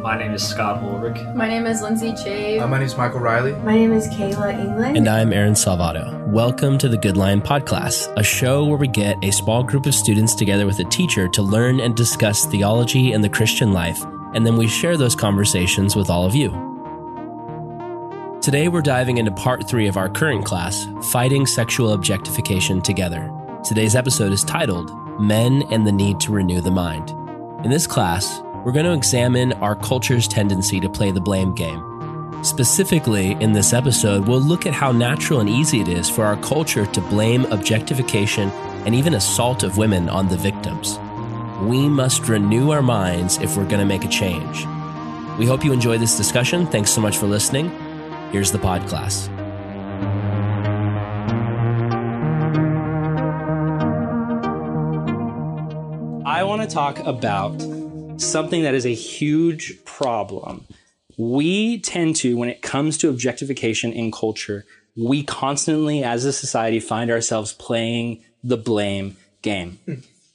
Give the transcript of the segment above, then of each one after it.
My name is Scott Ulrich. My name is Lindsay Chave. Uh, my name is Michael Riley. My name is Kayla England. And I'm Aaron Salvato. Welcome to the Good Lion Podcast, a show where we get a small group of students together with a teacher to learn and discuss theology and the Christian life, and then we share those conversations with all of you. Today we're diving into part three of our current class, Fighting Sexual Objectification Together. Today's episode is titled Men and the Need to Renew the Mind. In this class, we're going to examine our culture's tendency to play the blame game. Specifically, in this episode, we'll look at how natural and easy it is for our culture to blame objectification and even assault of women on the victims. We must renew our minds if we're going to make a change. We hope you enjoy this discussion. Thanks so much for listening. Here's the pod class. I want to talk about something that is a huge problem. We tend to, when it comes to objectification in culture, we constantly, as a society, find ourselves playing the blame game.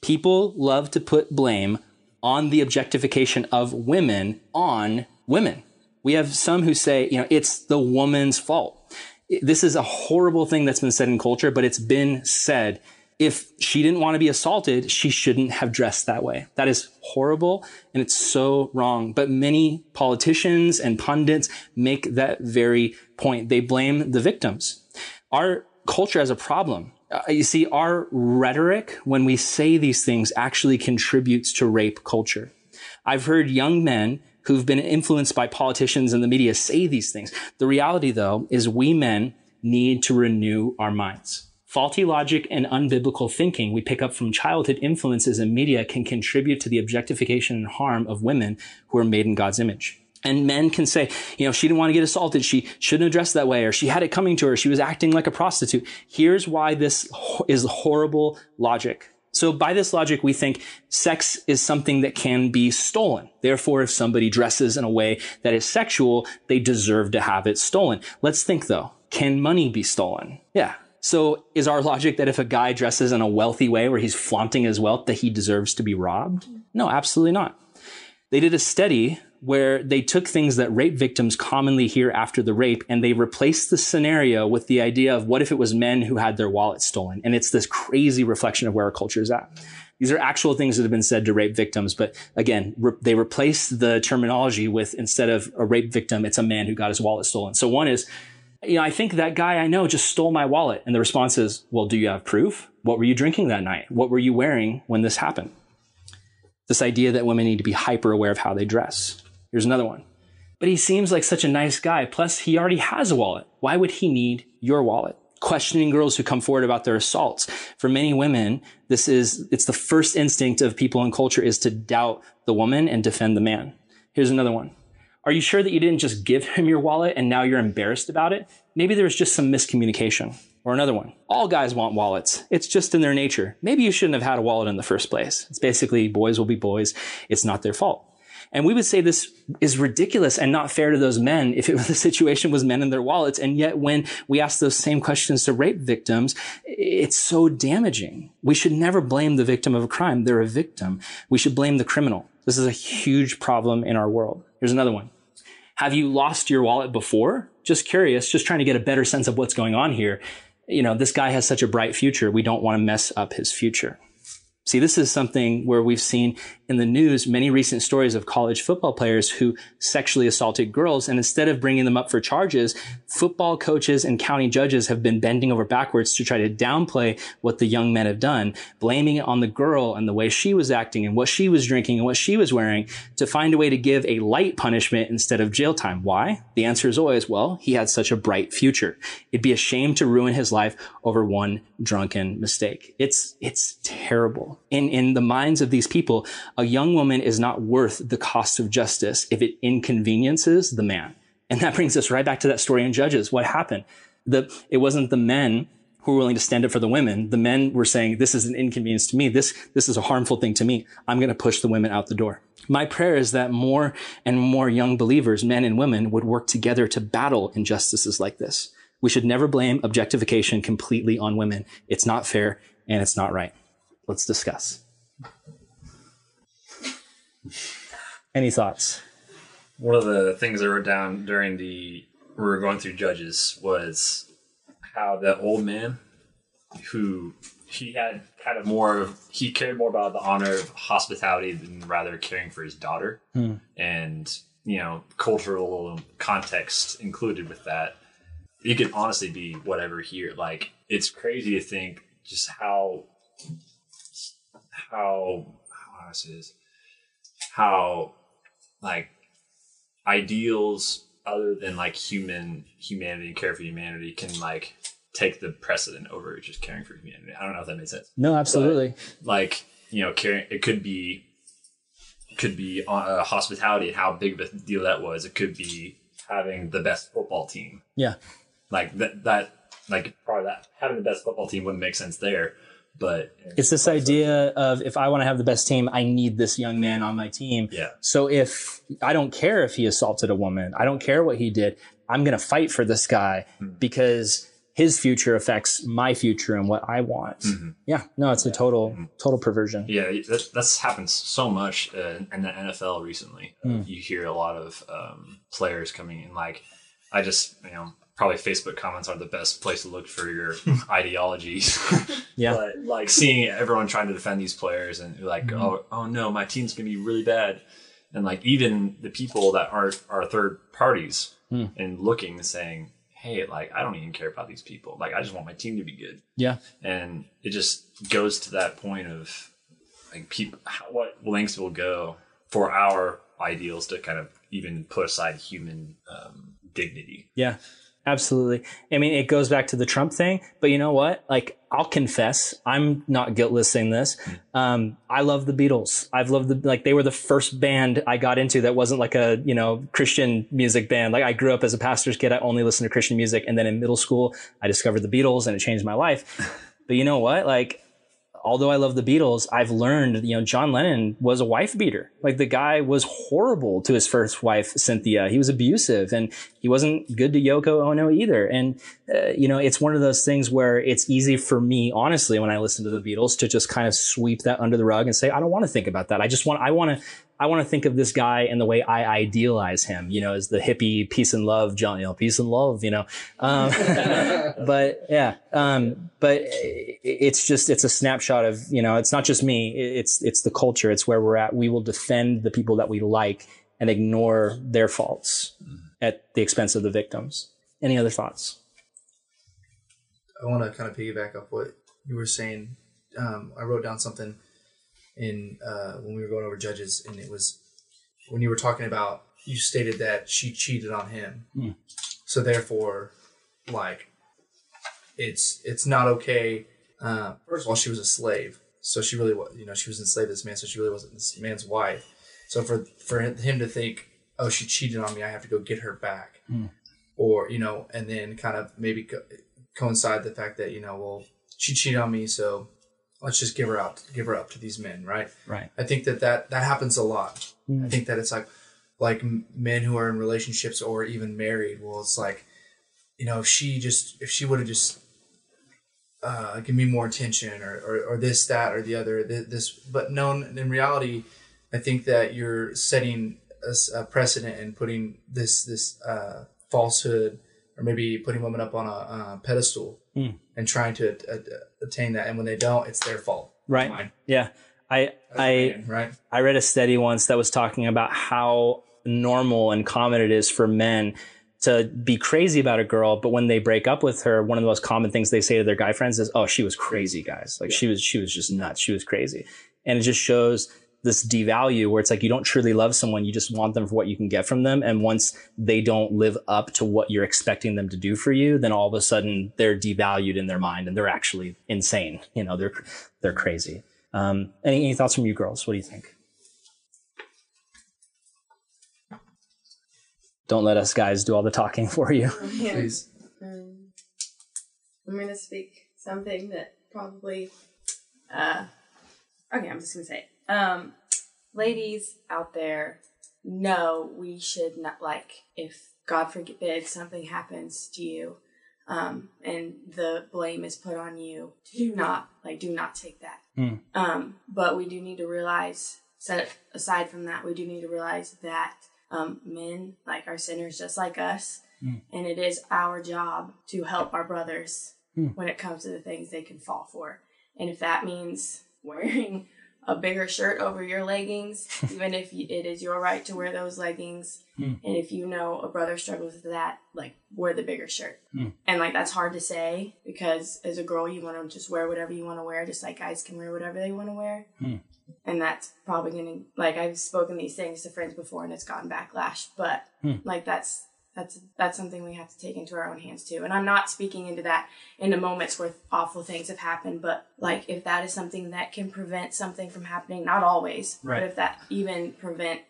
People love to put blame on the objectification of women on women. We have some who say, you know, it's the woman's fault. This is a horrible thing that's been said in culture, but it's been said if she didn't want to be assaulted, she shouldn't have dressed that way. That is horrible and it's so wrong. But many politicians and pundits make that very point. They blame the victims. Our culture has a problem. Uh, you see, our rhetoric, when we say these things, actually contributes to rape culture. I've heard young men who've been influenced by politicians and the media say these things. The reality, though, is we men need to renew our minds. Faulty logic and unbiblical thinking we pick up from childhood influences and media can contribute to the objectification and harm of women who are made in God's image. And men can say, you know, she didn't want to get assaulted. She shouldn't have dressed that way, or she had it coming to her. She was acting like a prostitute. Here's why this is horrible logic. So by this logic, we think sex is something that can be stolen. Therefore, if somebody dresses in a way that is sexual, they deserve to have it stolen. Let's think though. Can money be stolen? Yeah, so is our logic that if a guy dresses in a wealthy way where he's flaunting his wealth that he deserves to be robbed? No, absolutely not. They did a study where they took things that rape victims commonly hear after the rape and they replaced the scenario with the idea of what if it was men who had their wallets stolen? And it's this crazy reflection of where our culture is at. These are actual things that have been said to rape victims, but again, re- they replace the terminology with instead of a rape victim, it's a man who got his wallet stolen. So one is you know, I think that guy I know just stole my wallet. And the response is, well, do you have proof? What were you drinking that night? What were you wearing when this happened? This idea that women need to be hyper aware of how they dress. Here's another one. But he seems like such a nice guy. Plus, he already has a wallet. Why would he need your wallet? Questioning girls who come forward about their assaults. For many women, this is, it's the first instinct of people in culture is to doubt the woman and defend the man. Here's another one. Are you sure that you didn't just give him your wallet and now you're embarrassed about it? Maybe there was just some miscommunication. Or another one. All guys want wallets. It's just in their nature. Maybe you shouldn't have had a wallet in the first place. It's basically boys will be boys. It's not their fault. And we would say this is ridiculous and not fair to those men if it the situation was men in their wallets. And yet when we ask those same questions to rape victims, it's so damaging. We should never blame the victim of a crime. They're a victim. We should blame the criminal. This is a huge problem in our world. Here's another one. Have you lost your wallet before? Just curious, just trying to get a better sense of what's going on here. You know, this guy has such a bright future. We don't want to mess up his future. See, this is something where we've seen in the news many recent stories of college football players who sexually assaulted girls. And instead of bringing them up for charges, football coaches and county judges have been bending over backwards to try to downplay what the young men have done, blaming it on the girl and the way she was acting and what she was drinking and what she was wearing to find a way to give a light punishment instead of jail time. Why? The answer is always, well, he had such a bright future. It'd be a shame to ruin his life over one drunken mistake. It's, it's terrible. In, in the minds of these people, a young woman is not worth the cost of justice if it inconveniences the man. And that brings us right back to that story in Judges. What happened? The, it wasn't the men who were willing to stand up for the women. The men were saying, this is an inconvenience to me. This, this is a harmful thing to me. I'm going to push the women out the door. My prayer is that more and more young believers, men and women, would work together to battle injustices like this. We should never blame objectification completely on women. It's not fair and it's not right. Let's discuss. Any thoughts? one of the things I wrote down during the we were going through judges was how that old man who he had kind of more of he cared more about the honor of hospitality than rather caring for his daughter. Hmm. And you know cultural context included with that. It could honestly be whatever here. Like it's crazy to think just how how how do I say this how like ideals other than like human humanity and care for humanity can like take the precedent over just caring for humanity. I don't know if that makes sense. No, absolutely. Like you know, caring it could be could be uh, hospitality and how big of a deal that was. It could be having the best football team. Yeah. Like that that like probably that having the best football team wouldn't make sense there. But It's this idea of if I want to have the best team, I need this young man on my team. Yeah. So if I don't care if he assaulted a woman, I don't care what he did, I'm going to fight for this guy because his future affects my future and what I want. Yeah. No, it's a total, total perversion. Yeah, that, that's happened so much uh, in the NFL recently. Uh, you hear a lot of um, players coming in. Like, I just, you know, probably Facebook comments are the best place to look for your ideologies. Yeah. but like seeing everyone trying to defend these players and you're like, oh, oh no, my team's gonna be really bad. And like even the people that aren't are third parties and looking and saying, hey, like I don't even care about these people. Like I just want my team to be good Yeah. and it just goes to that point of like people how, what lengths will go for our ideals to kind of even put aside human um, dignity Yeah, absolutely. I mean, it goes back to the Trump thing, but you know what? Like, I'll confess, I'm not guiltless saying this. Um, I love the Beatles. I've loved the, like, they were the first band I got into that wasn't like a, you know, Christian music band. Like, I grew up as a pastor's kid. I only listened to Christian music. And then in middle school, I discovered the Beatles and it changed my life. but you know what? Like, although I love the Beatles, I've learned, you know, John Lennon was a wife beater. Like the guy was horrible to his first wife, Cynthia. He was abusive and he wasn't good to Yoko Ono either. And, uh, you know, it's one of those things where it's easy for me, honestly, when I listen to the Beatles to just kind of sweep that under the rug and say, I don't want to think about that. I just want, I want to, I want to think of this guy in the way I idealize him, you know, as the hippie peace and love, John, you know, peace and love, you know. Um, but yeah, um, but it's just, it's a snapshot of, you know, it's not just me. It's, it's the culture. It's where we're at. We will defend the people that we like and ignore their faults at the expense of the victims. Any other thoughts? I want to kind of piggyback off what you were saying. Um, I wrote down something in uh, when we were going over judges, and it was when you were talking about you stated that she cheated on him, Hmm. so therefore, like, it's it's not okay. Uh, first of all, she was a slave, so she really was, you know, she was enslaved to this man, so she really wasn't this man's wife. So for for him to think, oh, she cheated on me, I have to go get her back, or you know, and then kind of maybe co- coincide the fact that you know, well, she cheated on me, so let's just give her out, give her up to these men, right? Right. I think that that that happens a lot. I think that it's like like men who are in relationships or even married. Well, it's like you know, if she just if she would have just uh, give me more attention or, or, or this that or the other this, but no, in reality, I think that you're setting a, precedent and putting this this uh, falsehood or maybe putting women up on a, uh pedestal and trying to uh, attain that, and when they don't, it's their fault. Right. Mine. Yeah. I, I, right. I read a study once that was talking about how normal and common it is for men to be crazy about a girl, but when they break up with her, one of the most common things they say to their guy friends is, "Oh, she was crazy, guys. Like she was, she was just nuts. She was crazy," and it just shows this devalue where it's like you don't truly love someone, you just want them for what you can get from them, and once they don't live up to what you're expecting them to do for you, then all of a sudden they're devalued in their mind and they're actually insane. You know, they're they're crazy. Um, any, any thoughts from you girls? What do you think? Don't let us guys do all the talking for you. Please. Um, I'm going to speak something that probably. Uh, okay, I'm just going to say it. Um, ladies out there, no, we should not, like, if God forbid something happens to you um, and the blame is put on you, do not, like, do not take that. Um, but we do need to realize, set aside from that, we do need to realize that um, men like are sinners just like us, Mm. and it is our job to help our brothers Mm. when it comes to the things they can fall for. And if that means wearing a bigger shirt over your leggings, even if y- it is your right to wear those leggings, Mm. and if you know a brother struggles with that, like wear the bigger shirt. Mm. And like that's hard to say because as a girl, you want to just wear whatever you want to wear, just like guys can wear whatever they want to wear. Mm. And that's probably gonna like I've spoken these things to friends before, and it's gotten backlash. But Mm. like that's that's that's something we have to take into our own hands too. And I'm not speaking into that in the moments where awful things have happened, but like if that is something that can prevent something from happening, not always, Right. but if that even prevent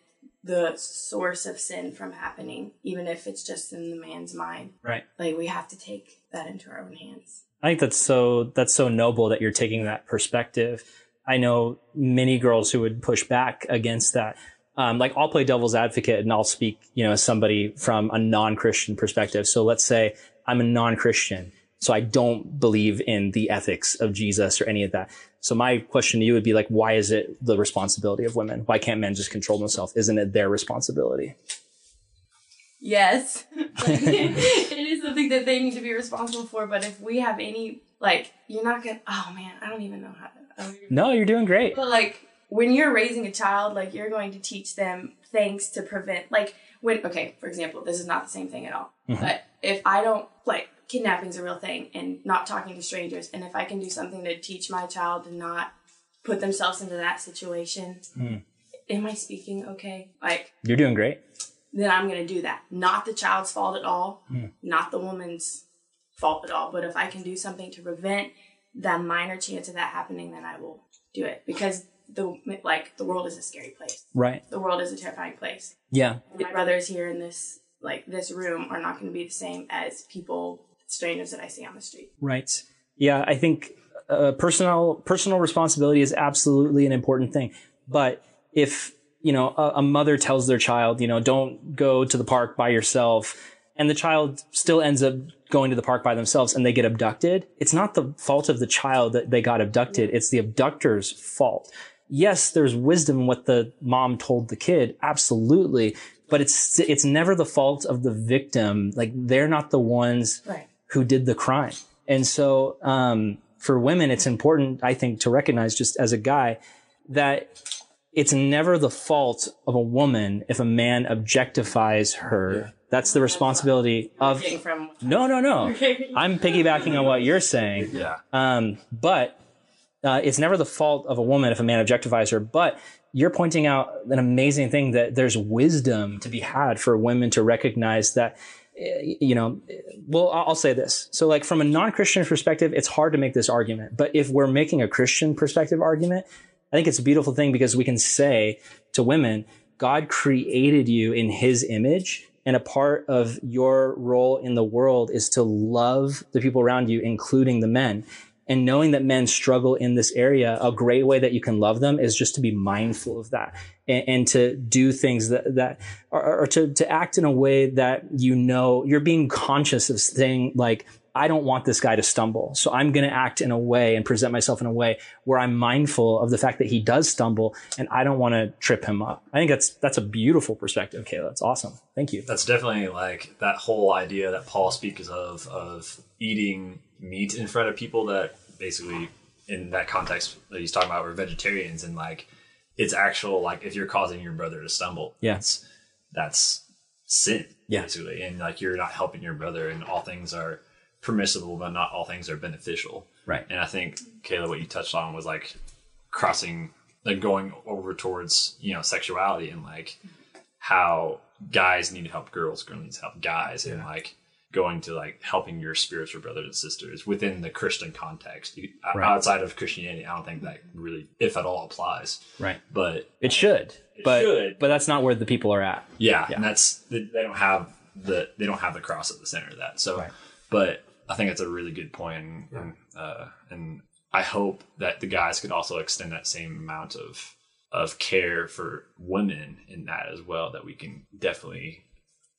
the source of sin from happening, even if it's just in the man's mind, Right. like we have to take that into our own hands. I think that's so that's so noble that you're taking that perspective. I know many girls who would push back against that. Um, like I'll play devil's advocate and I'll speak, you know, as somebody from a non-Christian perspective. So let's say I'm a non-Christian, so I don't believe in the ethics of Jesus or any of that. So my question to you would be like, why is it the responsibility of women? Why can't men just control themselves? Isn't it their responsibility? Yes, it is something that they need to be responsible for. But if we have any, like, you're not gonna. Oh man, I don't even know how to. Even- No, you're doing great. But like when you're raising a child, like you're going to teach them things to prevent like when okay, for example, this is not the same thing at all. Mm-hmm. But if I don't like kidnapping's a real thing and not talking to strangers, and if I can do something to teach my child to not put themselves into that situation, mm. am I speaking okay? Like You're doing great. then I'm gonna do that. Not the child's fault at all, mm. not the woman's fault at all. But if I can do something to prevent that minor chance of that happening, then I will do it because the like the world is a scary place. Right. The world is a terrifying place. Yeah. My brothers here in this like this room are not going to be the same as people strangers that I see on the street. Right. Yeah, I think uh, personal personal responsibility is absolutely an important thing. But if you know a, a mother tells their child, you know, don't go to the park by yourself, and the child still ends up going to the park by themselves and they get abducted, it's not the fault of the child that they got abducted. It's the abductor's fault. Yes, there's wisdom in what the mom told the kid, absolutely, but it's it's never the fault of the victim. Like they're not the ones Right. who did the crime. And so, um, for women, it's important, I think, to recognize just as a guy that it's never the fault of a woman if a man objectifies her. That's the responsibility of. Getting from No, no, no. Okay. I'm piggybacking on what you're saying. Yeah. Um, but uh, it's never the fault of a woman if a man objectifies her. But you're pointing out an amazing thing that there's wisdom to be had for women to recognize that, eh, you know, well, I'll I'll say this. So, like, from a non Christian perspective, it's hard to make this argument. But if we're making a Christian perspective argument, I think it's a beautiful thing because we can say to women, God created you in his image. And a part of your role in the world is to love the people around you, including the men. And knowing that men struggle in this area, a great way that you can love them is just to be mindful of that and, and to do things that, that or, or to, to act in a way that you know you're being conscious of saying like, I don't want this guy to stumble. So I'm going to act in a way and present myself in a way where I'm mindful of the fact that he does stumble and I don't want to trip him up. I think that's, that's a beautiful perspective, Kayla. That's awesome. Thank you. That's definitely like that whole idea that Paul speaks of of eating meat in front of people that basically in that context that he's talking about we're vegetarians and like it's actual like if you're causing your brother to stumble. Yeah. That's that's sin. Yeah. Basically. And like you're not helping your brother and all things are permissible but not all things are beneficial. Right. And I think Kayla, what you touched on was like crossing, like going over towards you know sexuality and like how guys need to help girls, girls need to help guys, and like going to like helping your spiritual brothers and sisters within the Christian context. You, Right. Outside of Christianity, I don't think that really, if at all, applies. Right. But It should, but, should. but that's not where the people are at. yeah, Yeah. and that's they they don't have the they don't have the cross at the center of that. So, Right. but I think that's a really good point, and uh, and I hope that the guys could also extend that same amount of of care for women in that as well. That we can definitely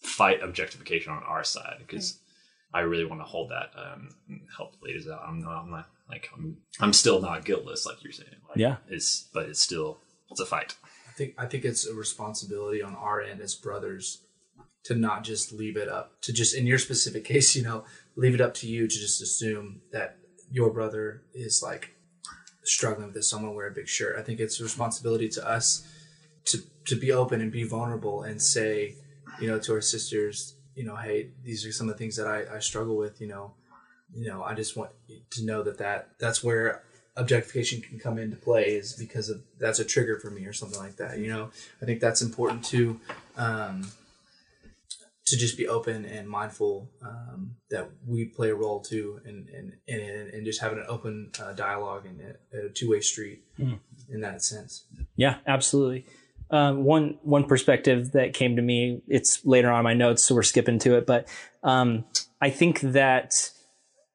fight objectification on our side because I really want to hold that um, and help ladies out. I'm not, I'm not like I'm I'm still not guiltless like you're saying. Like, Yeah. it's but it's still it's a fight. I think I think it's a responsibility on our end as brothers to not just leave it up to just in your specific case, you know, leave it up to you to just assume that your brother is like struggling with this, someone wear a big shirt. I think it's a responsibility to us to to be open and be vulnerable and say, you know, to our sisters, you know, hey, these are some of the things that I, I struggle with, you know. You know, I just want to know that, that that's where objectification can come into play is because of that's a trigger for me or something like that. You know, I think that's important to um, to just be open and mindful um, that we play a role too, and and and, and just having an open uh, dialogue and a, a two way street in that sense. Yeah, absolutely. Um, one one perspective that came to me, it's later on in my notes, so we're skipping to it. But um, I think that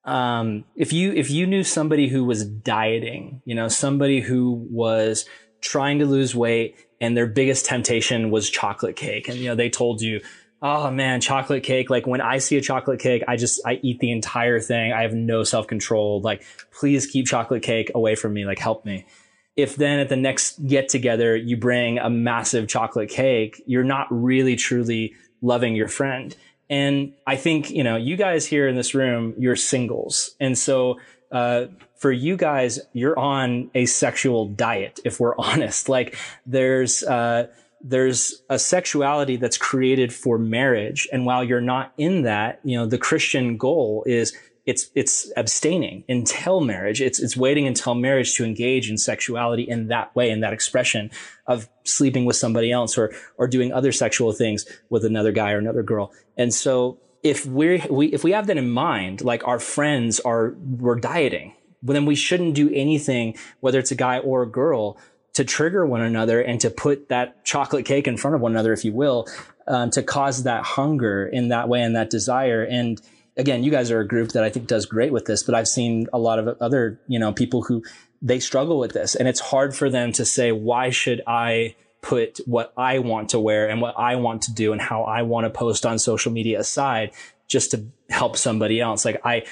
um, if you if you knew somebody who was dieting, you know, somebody who was trying to lose weight and their biggest temptation was chocolate cake, and you know they told you, oh man, chocolate cake. Like when I see a chocolate cake, I just I eat the entire thing. I have no self control. Like please keep chocolate cake away from me. Like help me if then at the next get together you bring a massive chocolate cake, you're not really truly loving your friend. And I think, you know, you guys here in this room, you're singles. And so, uh, for you guys, you're on a sexual diet, if we're honest. Like there's, uh, there's a sexuality that's created for marriage. And while you're not in that, you know, the Christian goal is it's it's abstaining until marriage. It's it's waiting until marriage to engage in sexuality in that way, in that expression of sleeping with somebody else or or doing other sexual things with another guy or another girl. And so if we're we if we have that in mind, like our friends are we're dieting, then we shouldn't do anything, whether it's a guy or a girl, to trigger one another and to put that chocolate cake in front of one another, if you will, um, to cause that hunger in that way and that desire and again, you guys are a group that I think does great with this, but I've seen a lot of other, you know, people who they struggle with this and it's hard for them to say, why should I put what I want to wear and what I want to do and how I want to post on social media aside just to help somebody else? Like I,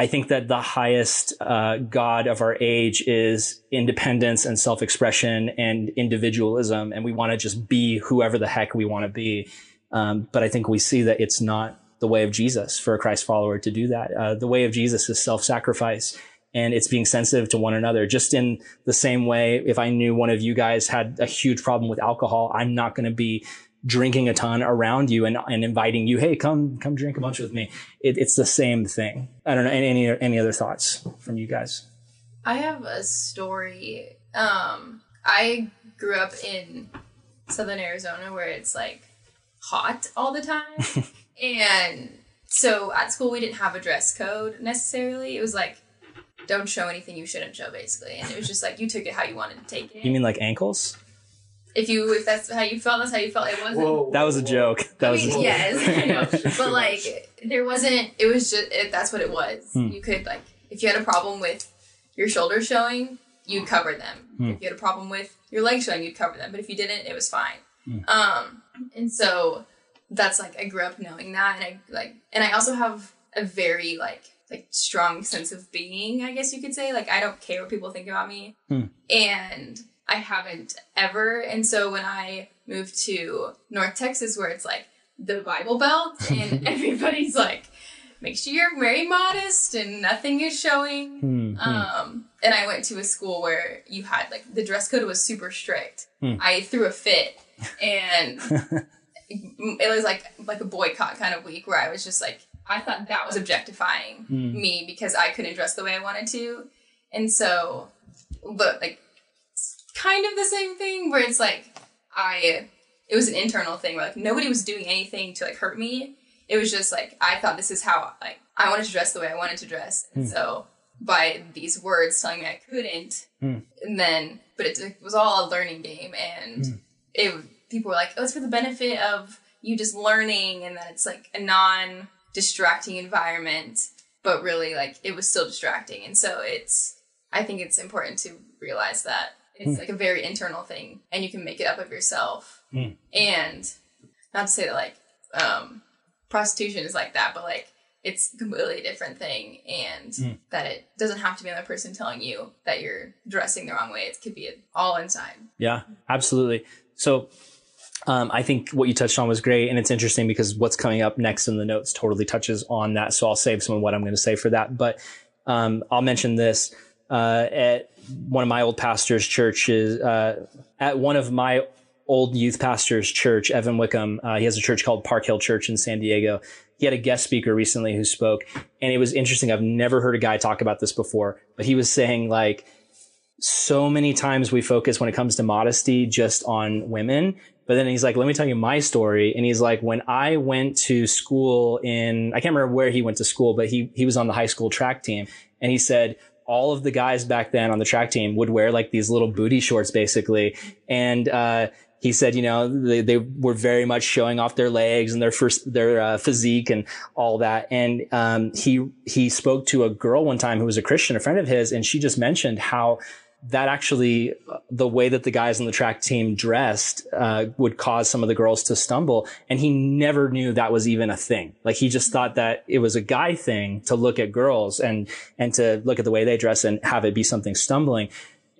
I think that the highest uh, God of our age is independence and self-expression and individualism, and we want to just be whoever the heck we want to be. Um, but I think we see that it's not the way of Jesus for a Christ follower to do that. Uh, the way of Jesus is self-sacrifice and it's being sensitive to one another. Just in the same way, if I knew one of you guys had a huge problem with alcohol, I'm not going to be drinking a ton around you and, and inviting you, hey, come come drink a bunch with me. It, it's the same thing. I don't know any any other thoughts from you guys. I have a story. Um, I grew up in southern Arizona where it's like hot all the time. and so at school, we didn't have a dress code necessarily. It was like, don't show anything you shouldn't show, basically. And it was just like, you took it how you wanted to take it. You mean like ankles? If you, if that's how you felt, that's how you felt. It wasn't. That was a joke. That I was mean, a yes, I know. but like there wasn't. It was just it, that's what it was. Hmm. You could like if you had a problem with your shoulders showing, you'd cover them. Hmm. If you had a problem with your legs showing, you'd cover them. But if you didn't, it was fine. Hmm. Um, and so that's like I grew up knowing that, and I like, and I also have a very like like strong sense of being. I guess you could say like I don't care what people think about me, Hmm. and I haven't ever. And so when I moved to North Texas, where it's like the Bible Belt, and everybody's like, make sure you're very modest and nothing is showing. Hmm, hmm. Um, and I went to a school where you had like the dress code was super strict. Hmm. I threw a fit, and it was like like a boycott kind of week where I was just like, I thought that was objectifying Hmm. me because I couldn't dress the way I wanted to, and so, but like, kind of the same thing where it's like I, it was an internal thing where like nobody was doing anything to like hurt me. It was just like I thought this is how like I wanted to dress the way I wanted to dress, and so by these words telling me I couldn't, Hmm. and then but it, it was all a learning game, and it people were like, oh, it's for the benefit of you just learning, and that it's like a non distracting environment, but really like it was still distracting, and so it's I think it's important to realize that it's like a very internal thing, and you can make it up of yourself, and not to say that like um, prostitution is like that, but like it's a completely different thing and Mm. that it doesn't have to be another person telling you that you're dressing the wrong way. It could be all inside. Yeah, absolutely. So um, I think what you touched on was great. And it's interesting because what's coming up next in the notes totally touches on that. So I'll save some of what I'm going to say for that. But um, I'll mention this uh, at one of my old pastors' churches, uh, at one of my old youth pastors' church, Evan Wickham. Uh, he has a church called Park Hill Church in San Diego. He had a guest speaker recently who spoke, and it was interesting. I've never heard a guy talk about this before, but he was saying like, so many times we focus when it comes to modesty just on women. But then he's like, let me tell you my story. And he's like, when I went to school in, I can't remember where he went to school, but he, he was on the high school track team. And he said, all of the guys back then on the track team would wear like these little booty shorts basically. And, uh, he said, you know, they, they were very much showing off their legs and their first, their uh, physique and all that. And, um, he, he spoke to a girl one time who was a Christian, a friend of his, and she just mentioned how that actually uh, the way that the guys on the track team dressed uh, would cause some of the girls to stumble. And he never knew that was even a thing. Like he just thought that it was a guy thing to look at girls and and to look at the way they dress and have it be something stumbling.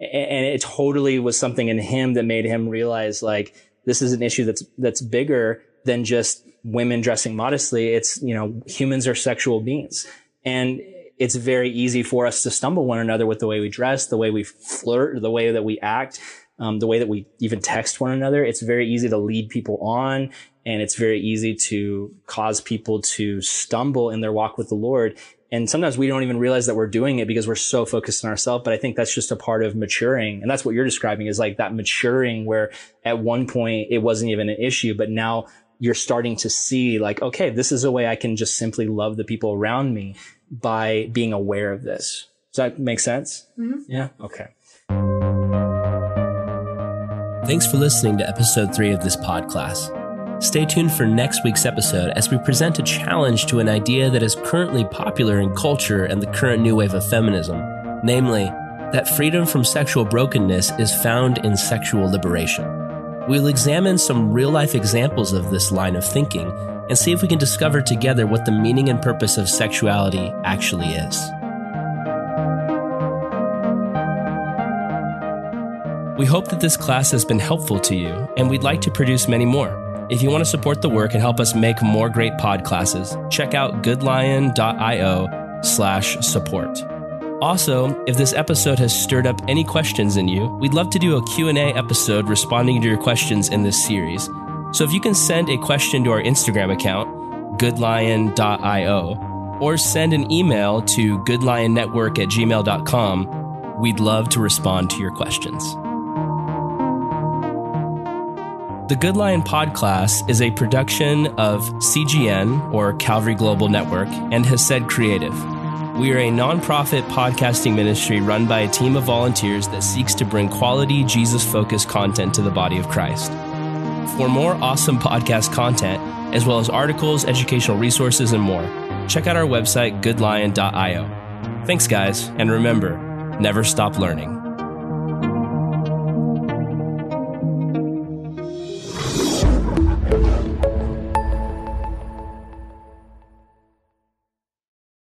And it totally was something in him that made him realize like this is an issue that's that's bigger than just women dressing modestly. It's you know humans are sexual beings. And it's very easy for us to stumble one another with the way we dress, the way we flirt, the way that we act, um, the way that we even text one another. It's very easy to lead people on and it's very easy to cause people to stumble in their walk with the Lord. And sometimes we don't even realize that we're doing it because we're so focused on ourselves. But I think that's just a part of maturing. And that's what you're describing is like that maturing where at one point it wasn't even an issue, but now you're starting to see like, okay, this is a way I can just simply love the people around me by being aware of this. Does that make sense? Mm-hmm. Yeah. Okay. Thanks for listening to episode three of this podcast. Stay tuned for next week's episode as we present a challenge to an idea that is currently popular in culture and the current new wave of feminism, namely, that freedom from sexual brokenness is found in sexual liberation. We'll examine some real life examples of this line of thinking and see if we can discover together what the meaning and purpose of sexuality actually is. We hope that this class has been helpful to you, and we'd like to produce many more. If you want to support the work and help us make more great pod classes, check out goodlion.io slash support. Also, if this episode has stirred up any questions in you, we'd love to do a Q&A episode responding to your questions in this series. So if you can send a question to our Instagram account, goodlion.io, or send an email to goodlionnetwork at gmail.com, we'd love to respond to your questions. The Good Lion Podcast is a production of CGN, or Calvary Global Network, and said creative. We are a nonprofit podcasting ministry run by a team of volunteers that seeks to bring quality, Jesus focused content to the body of Christ. For more awesome podcast content, as well as articles, educational resources, and more, check out our website, goodlion.io. Thanks, guys, and remember never stop learning.